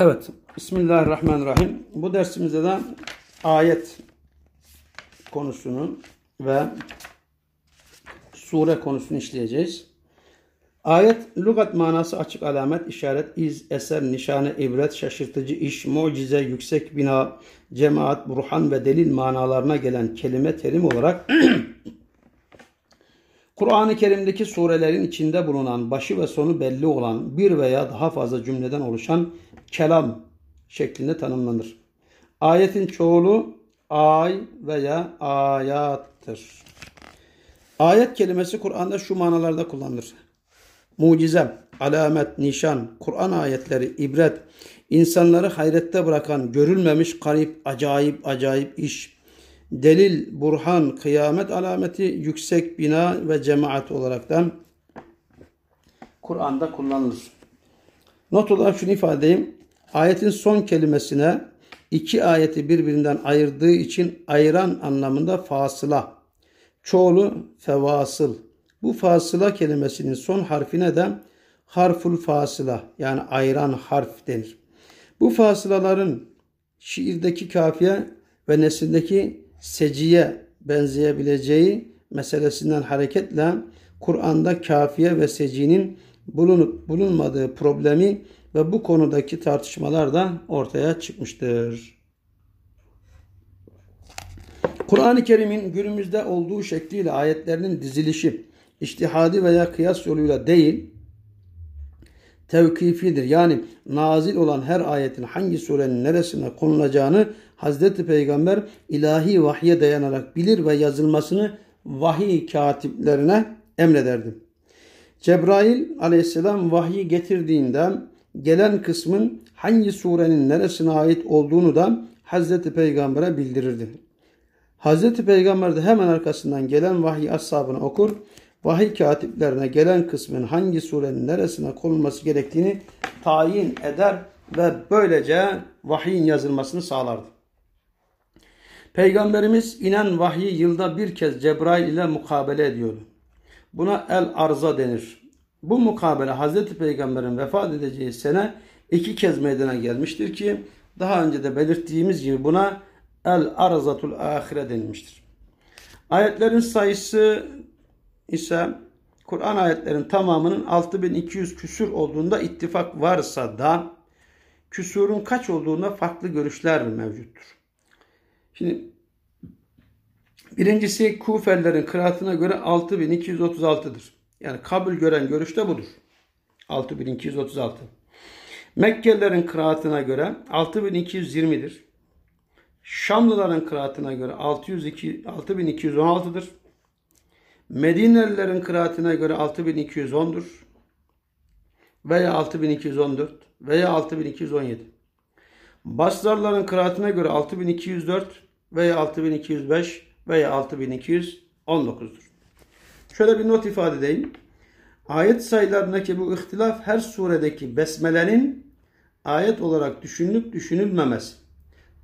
Evet. Bismillahirrahmanirrahim. Bu dersimizde de ayet konusunu ve sure konusunu işleyeceğiz. Ayet, lügat manası açık alamet, işaret, iz, eser, nişane, ibret, şaşırtıcı iş, mucize, yüksek bina, cemaat, burhan ve delil manalarına gelen kelime terim olarak Kur'an-ı Kerim'deki surelerin içinde bulunan başı ve sonu belli olan bir veya daha fazla cümleden oluşan kelam şeklinde tanımlanır. Ayetin çoğulu ay veya ayattır. Ayet kelimesi Kur'an'da şu manalarda kullanılır. Mucize, alamet, nişan, Kur'an ayetleri, ibret, insanları hayrette bırakan, görülmemiş garip, acayip, acayip iş, delil, burhan, kıyamet alameti, yüksek bina ve cemaat olaraktan Kur'an'da kullanılır. Not olarak şunu ifade edeyim. Ayetin son kelimesine iki ayeti birbirinden ayırdığı için ayıran anlamında fasıla. Çoğulu fevasıl. Bu fasıla kelimesinin son harfine de harful fasıla yani ayıran harf denir. Bu fasılaların şiirdeki kafiye ve nesildeki seciye benzeyebileceği meselesinden hareketle Kur'an'da kafiye ve secinin bulunup bulunmadığı problemi ve bu konudaki tartışmalar da ortaya çıkmıştır. Kur'an-ı Kerim'in günümüzde olduğu şekliyle ayetlerinin dizilişi iştihadi veya kıyas yoluyla değil, tevkifidir. Yani nazil olan her ayetin hangi surenin neresine konulacağını Hazreti Peygamber ilahi vahye dayanarak bilir ve yazılmasını vahiy katiplerine emrederdi. Cebrail aleyhisselam vahyi getirdiğinde gelen kısmın hangi surenin neresine ait olduğunu da Hazreti Peygamber'e bildirirdi. Hazreti Peygamber de hemen arkasından gelen vahiy ashabına okur, vahiy katiplerine gelen kısmın hangi surenin neresine konulması gerektiğini tayin eder ve böylece vahyin yazılmasını sağlardı. Peygamberimiz inen vahyi yılda bir kez Cebrail ile mukabele ediyordu. Buna el arza denir. Bu mukabele Hazreti Peygamber'in vefat edeceği sene iki kez meydana gelmiştir ki daha önce de belirttiğimiz gibi buna el arzatul ahire denilmiştir. Ayetlerin sayısı ise Kur'an ayetlerin tamamının 6200 küsür olduğunda ittifak varsa da küsurun kaç olduğunda farklı görüşler mevcuttur. Şimdi birincisi Kufelilerin kıraatına göre 6236'dır. Yani kabul gören görüş de budur. 6236. Mekkelilerin kıraatına göre 6220'dir. Şamlıların kıraatına göre 602, 6216'dır. Medinelilerin kıraatine göre 6210'dur. Veya 6214 veya 6217. Basrarların kıraatine göre 6204 veya 6205 veya 6219'dur. Şöyle bir not ifade edeyim. Ayet sayılarındaki bu ihtilaf her suredeki besmelenin ayet olarak düşünülüp düşünülmemesi,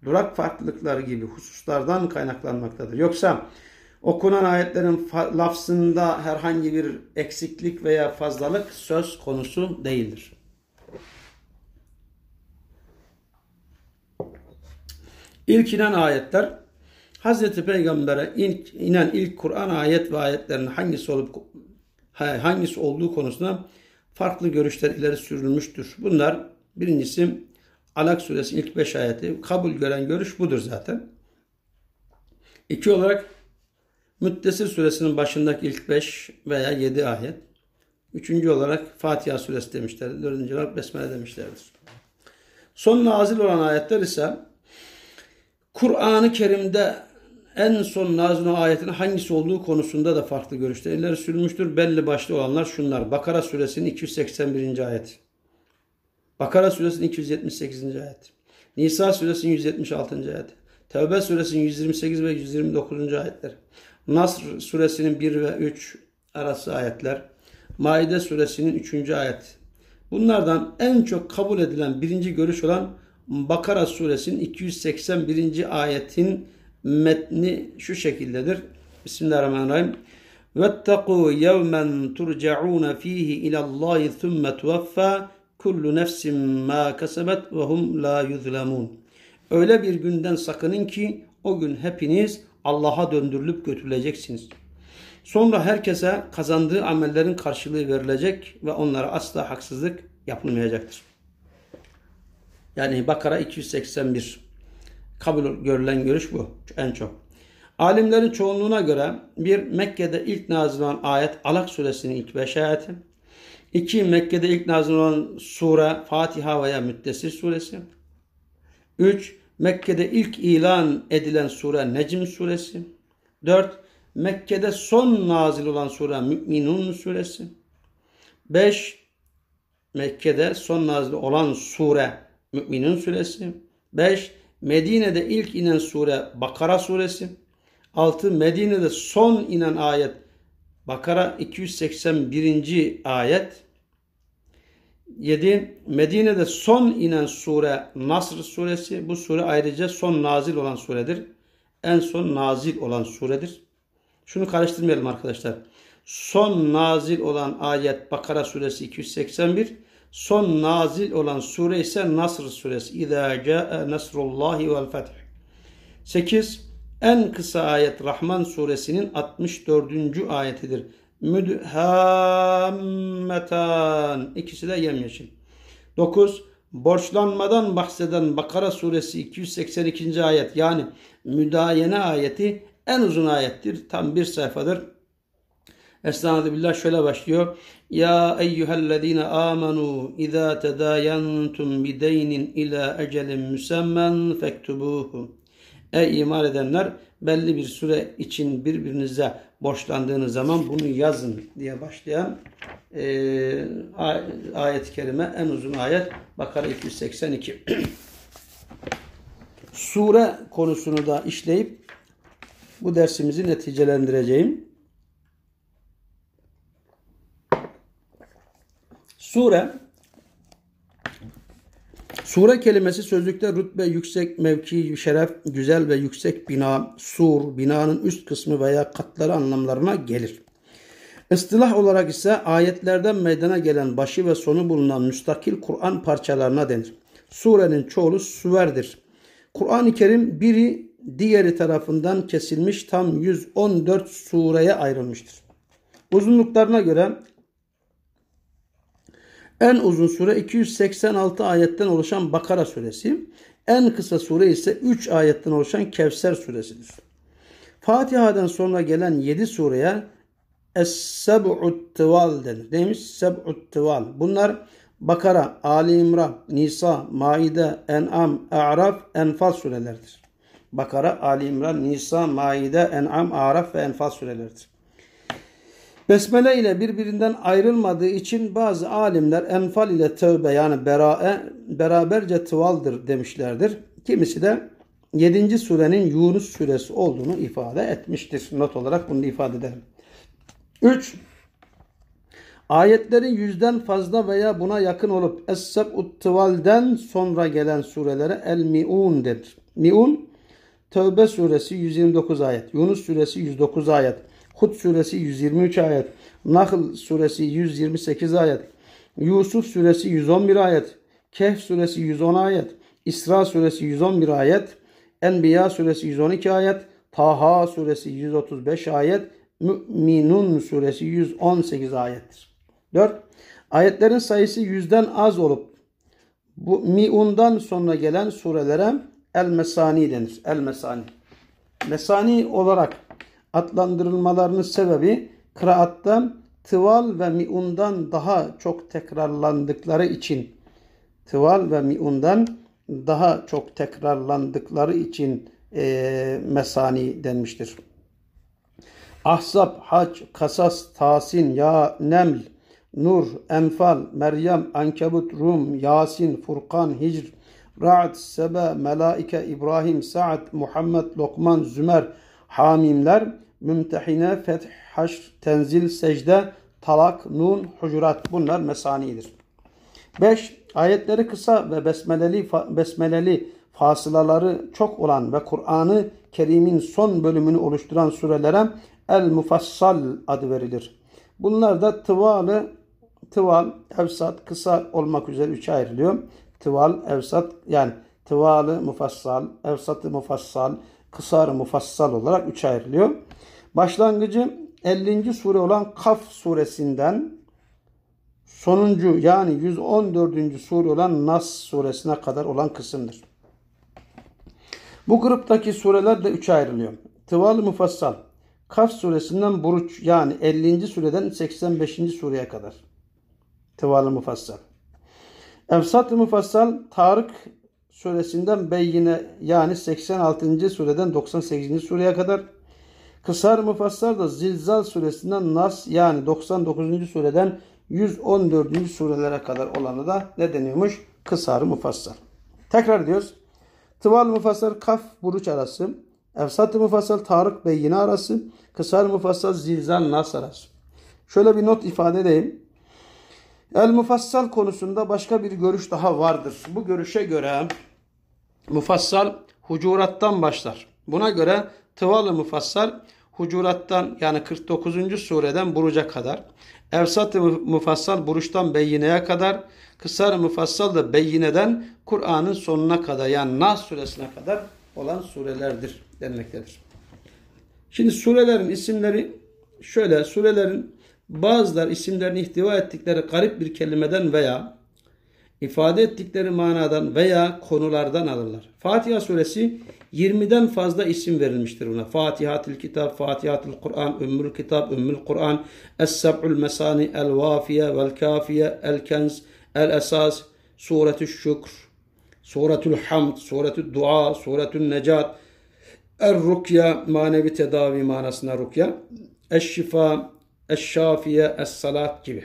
durak farklılıkları gibi hususlardan kaynaklanmaktadır. Yoksa okunan ayetlerin lafzında herhangi bir eksiklik veya fazlalık söz konusu değildir. İlk inen ayetler Hazreti Peygamber'e ilk inen ilk Kur'an ayet ve ayetlerin hangisi olup hangisi olduğu konusunda farklı görüşler ileri sürülmüştür. Bunlar birincisi Alak suresi ilk beş ayeti kabul gören görüş budur zaten. İki olarak Müddessir suresinin başındaki ilk beş veya yedi ayet. Üçüncü olarak Fatiha suresi demişler. Dördüncü olarak Besmele demişlerdir. Son nazil olan ayetler ise Kur'an-ı Kerim'de en son nazil olan ayetin hangisi olduğu konusunda da farklı görüşler ileri sürülmüştür. Belli başlı olanlar şunlar. Bakara suresinin 281. ayet. Bakara suresinin 278. ayet. Nisa suresinin 176. ayet. Tevbe suresinin 128 ve 129. ayetler. Nasr suresinin 1 ve 3 arası ayetler, Maide suresinin 3. ayet. Bunlardan en çok kabul edilen birinci görüş olan Bakara suresinin 281. ayetin metni şu şekildedir. Bismillahirrahmanirrahim. Vettakû yevmen turca'ûne fîhi ilallâhi thumme tuveffâ kullu nefsin mâ kasebet ve hum la yuzlemûn. Öyle bir günden sakının ki o gün hepiniz Allah'a döndürülüp götürüleceksiniz. Sonra herkese kazandığı amellerin karşılığı verilecek ve onlara asla haksızlık yapılmayacaktır. Yani Bakara 281. Kabul görülen görüş bu en çok. Alimlerin çoğunluğuna göre bir Mekke'de ilk nazil olan ayet Alak suresinin ilk beş ayeti. İki Mekke'de ilk nazil olan sure Fatiha veya Müddessir suresi. Üç Mekke'de ilk ilan edilen sure Necm suresi. Dört Mekke'de son nazil olan sure Mü'minun suresi. Beş Mekke'de son nazil olan sure Mü'minun suresi. Beş Medine'de ilk inen sure Bakara suresi. 6. Medine'de son inen ayet Bakara 281. ayet 7. Medine'de son inen sure Nasr suresi. Bu sure ayrıca son nazil olan suredir. En son nazil olan suredir. Şunu karıştırmayalım arkadaşlar. Son nazil olan ayet Bakara suresi 281. Son nazil olan sure ise Nasr suresi. İzâ câe nasrullahi vel feth. 8. En kısa ayet Rahman suresinin 64. ayetidir. Müdhammetan. İkisi de yemyeşil. 9. Borçlanmadan bahseden Bakara suresi 282. ayet yani müdayene ayeti en uzun ayettir. Tam bir sayfadır. Estağfirullah billah şöyle başlıyor. Ya eyyühellezine amenu izâ tedâyentum bideynin ila ecelin müsemmen fektubuhu. Ey iman edenler belli bir süre için birbirinize borçlandığınız zaman bunu yazın diye başlayan e, ayet-i kerime en uzun ayet Bakara 282. Sure konusunu da işleyip bu dersimizi neticelendireceğim. Sure Sure kelimesi sözlükte rütbe, yüksek mevki, şeref, güzel ve yüksek bina, sur, binanın üst kısmı veya katları anlamlarına gelir. İstilah olarak ise ayetlerden meydana gelen başı ve sonu bulunan müstakil Kur'an parçalarına denir. Surenin çoğulu süverdir. Kur'an-ı Kerim biri diğeri tarafından kesilmiş tam 114 sureye ayrılmıştır. Uzunluklarına göre en uzun sure 286 ayetten oluşan Bakara suresi. En kısa sure ise 3 ayetten oluşan Kevser suresidir. Fatiha'dan sonra gelen 7 sureye Es-Seb'ut Tıval denir. Neymiş? Seb'ut Tıval. Bunlar Bakara, Ali İmran, Nisa, Maide, En'am, A'raf, Enfal surelerdir. Bakara, Ali İmran, Nisa, Maide, En'am, A'raf ve Enfal surelerdir. Besmele ile birbirinden ayrılmadığı için bazı alimler enfal ile tövbe yani berae beraberce tıvaldır demişlerdir. Kimisi de 7. surenin Yunus suresi olduğunu ifade etmiştir. Not olarak bunu ifade edelim. 3. Ayetleri yüzden fazla veya buna yakın olup Es-Seb'ut sonra gelen surelere El-Mi'un denir. Mi'un Tövbe suresi 129 ayet, Yunus suresi 109 ayet, Hud suresi 123 ayet. Nahl suresi 128 ayet. Yusuf suresi 111 ayet. Kehf suresi 110 ayet. İsra suresi 111 ayet. Enbiya suresi 112 ayet. Taha suresi 135 ayet. Mü'minun suresi 118 ayettir. 4. Ayetlerin sayısı yüzden az olup bu mi'undan sonra gelen surelere el mesani denir. El mesani. Mesani olarak adlandırılmalarının sebebi kıraatta tıval ve miundan daha çok tekrarlandıkları için tıval ve miundan daha çok tekrarlandıkları için e, mesani denmiştir. Ahzab, Hac, Kasas, Tasin, Ya, Neml, Nur, Enfal, Meryem, Ankebut, Rum, Yasin, Furkan, Hicr, Ra'd, Sebe, Melaike, İbrahim, Sa'd, Muhammed, Lokman, Zümer, Hamimler Mümtehine, Feth, Haşr, Tenzil, Secde, Talak, Nun, Hucurat bunlar mesanidir. 5. Ayetleri kısa ve besmeleli, besmeleli fasılaları çok olan ve Kur'an'ı Kerim'in son bölümünü oluşturan surelere El Mufassal adı verilir. Bunlar da tıvalı tıval, evsat, kısa olmak üzere üçe ayrılıyor. Tıval, evsat yani tıvalı mufassal, evsatı mufassal, kısarı mufassal olarak üçe ayrılıyor. Başlangıcı 50. sure olan Kaf suresinden sonuncu yani 114. sure olan Nas suresine kadar olan kısımdır. Bu gruptaki sureler de üçe ayrılıyor. Tıval-ı Mufassal, Kaf suresinden Buruç yani 50. sureden 85. sureye kadar. Tıval-ı Mufassal. Efsat-ı Mufassal, Tarık suresinden Beyyine yani 86. sureden 98. sureye kadar. Kısar Mufassal da Zilzal suresinden Nas yani 99. sureden 114. surelere kadar olanı da ne deniyormuş? Kısar Mufassal. Tekrar diyoruz. Tıval Mufassal Kaf Buruç arası. Efsat-ı Mufassal Tarık Beyyine arası. Kısar Mufassal Zilzal Nas arası. Şöyle bir not ifade edeyim. El mufassal konusunda başka bir görüş daha vardır. Bu görüşe göre mufassal hucurattan başlar. Buna göre tıval-ı mufassal hucurattan yani 49. sureden buruca kadar. Evsat-ı mufassal buruştan beyineye kadar. Kısar-ı mufassal da beyineden Kur'an'ın sonuna kadar yani Nas suresine kadar olan surelerdir denmektedir. Şimdi surelerin isimleri şöyle surelerin bazılar isimlerini ihtiva ettikleri garip bir kelimeden veya ifade ettikleri manadan veya konulardan alırlar. Fatiha suresi 20'den fazla isim verilmiştir buna. Fatihatul Kitap, Fatihatul Kur'an, Ümmül Kitap, Ümmül Kur'an, Es-Seb'ül Mesani, El-Vafiye, Vel-Kafiye, El-Kenz, El-Esas, Suretü Şükr, Suretül Hamd, Suretü Dua, Suretül Necat, Er-Rukya, manevi tedavi manasına rukya, Eş-Şifa, Eş-Şafiye, Es-Salat gibi.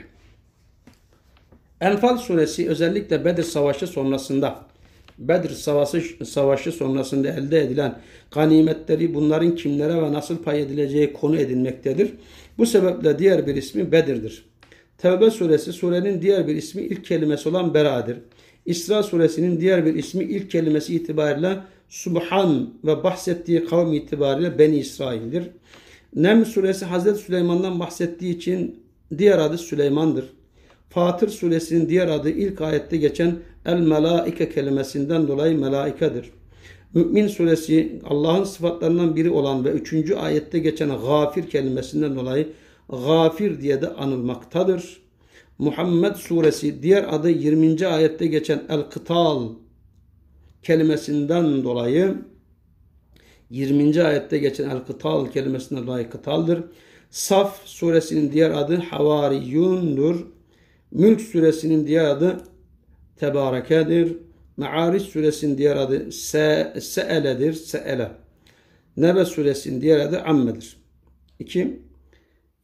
Enfal suresi özellikle Bedir Savaşı sonrasında Bedir Savaşı, Savaşı sonrasında elde edilen ganimetleri bunların kimlere ve nasıl pay edileceği konu edinmektedir. Bu sebeple diğer bir ismi Bedir'dir. Tevbe suresi surenin diğer bir ismi ilk kelimesi olan Bera'dır. İsra suresinin diğer bir ismi ilk kelimesi itibariyle Subhan ve bahsettiği kavim itibariyle Beni İsrail'dir. Nem suresi Hazreti Süleyman'dan bahsettiği için diğer adı Süleyman'dır. Fatır suresinin diğer adı ilk ayette geçen el melaike kelimesinden dolayı melaikedir. Mümin suresi Allah'ın sıfatlarından biri olan ve üçüncü ayette geçen gafir kelimesinden dolayı gafir diye de anılmaktadır. Muhammed suresi diğer adı 20. ayette geçen el-kıtal kelimesinden dolayı 20. ayette geçen el-kıtal kelimesinden dolayı kıtaldır. Saf suresinin diğer adı havariyundur. Mülk suresinin diğer adı Tebarekedir. Me'ariç suresinin diğer adı Se Se'eledir. Se'ele. Nebe suresinin diğer adı Ammedir. 2.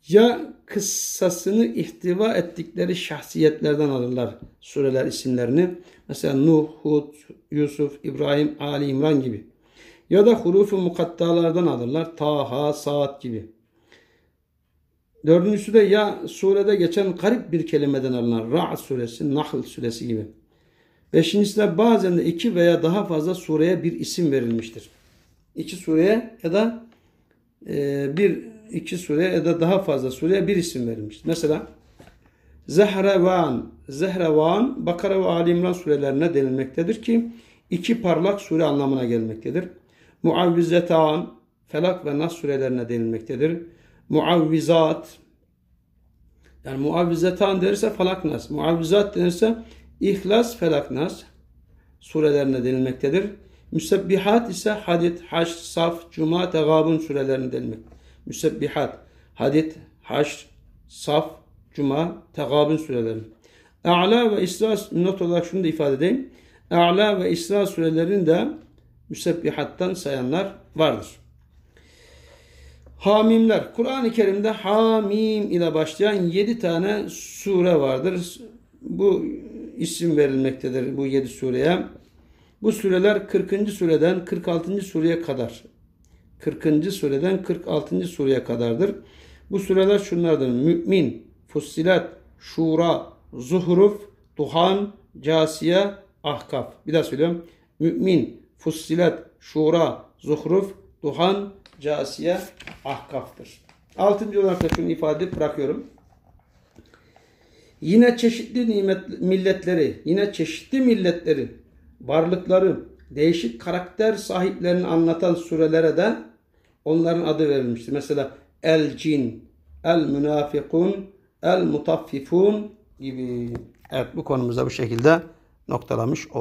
Ya kıssasını ihtiva ettikleri şahsiyetlerden alırlar sureler isimlerini. Mesela Nuh, Hud, Yusuf, İbrahim, Ali İmran gibi. Ya da hurufu mukattalardan alırlar. Taha, Saat gibi. Dördüncüsü de ya surede geçen garip bir kelimeden alınan Ra'd suresi, Nahl suresi gibi. Beşincisi de bazen de iki veya daha fazla sureye bir isim verilmiştir. İki sureye ya da e, bir iki sureye ya da daha fazla sureye bir isim verilmiştir. Mesela Zehrevan, Zehrevan, Bakara ve Ali İmran surelerine denilmektedir ki iki parlak sure anlamına gelmektedir. Muavvizetan, Felak ve Nas surelerine denilmektedir muavvizat yani muavvizetan derse falak nas. Muavvizat denirse ihlas felak nas surelerine denilmektedir. Müsebbihat ise hadid, haş, saf, cuma, tegabun surelerine denilmek. Müsebbihat, hadid, haş, saf, cuma, tegabun surelerine. A'la ve İsra not olarak şunu da ifade edeyim. A'la ve İsra surelerini de müsebbihattan sayanlar vardır. Hamimler. Kur'an-ı Kerim'de Hamim ile başlayan yedi tane sure vardır. Bu isim verilmektedir bu yedi sureye. Bu sureler 40. sureden 46. sureye kadar. 40. sureden 46. sureye kadardır. Bu sureler şunlardır. Mümin, Fussilat, Şura, Zuhruf, Duhan, Casiye, Ahkaf. Bir daha söylüyorum. Mümin, Fussilat, Şura, Zuhruf, Duhan, Casiye ahkaftır. Altıncı olarak da şunu ifade bırakıyorum. Yine çeşitli nimet milletleri, yine çeşitli milletleri, varlıkları, değişik karakter sahiplerini anlatan surelere de onların adı verilmiştir. Mesela el cin, el münafikun, el mutaffifun gibi. Evet bu konumuzda bu şekilde noktalamış olduk.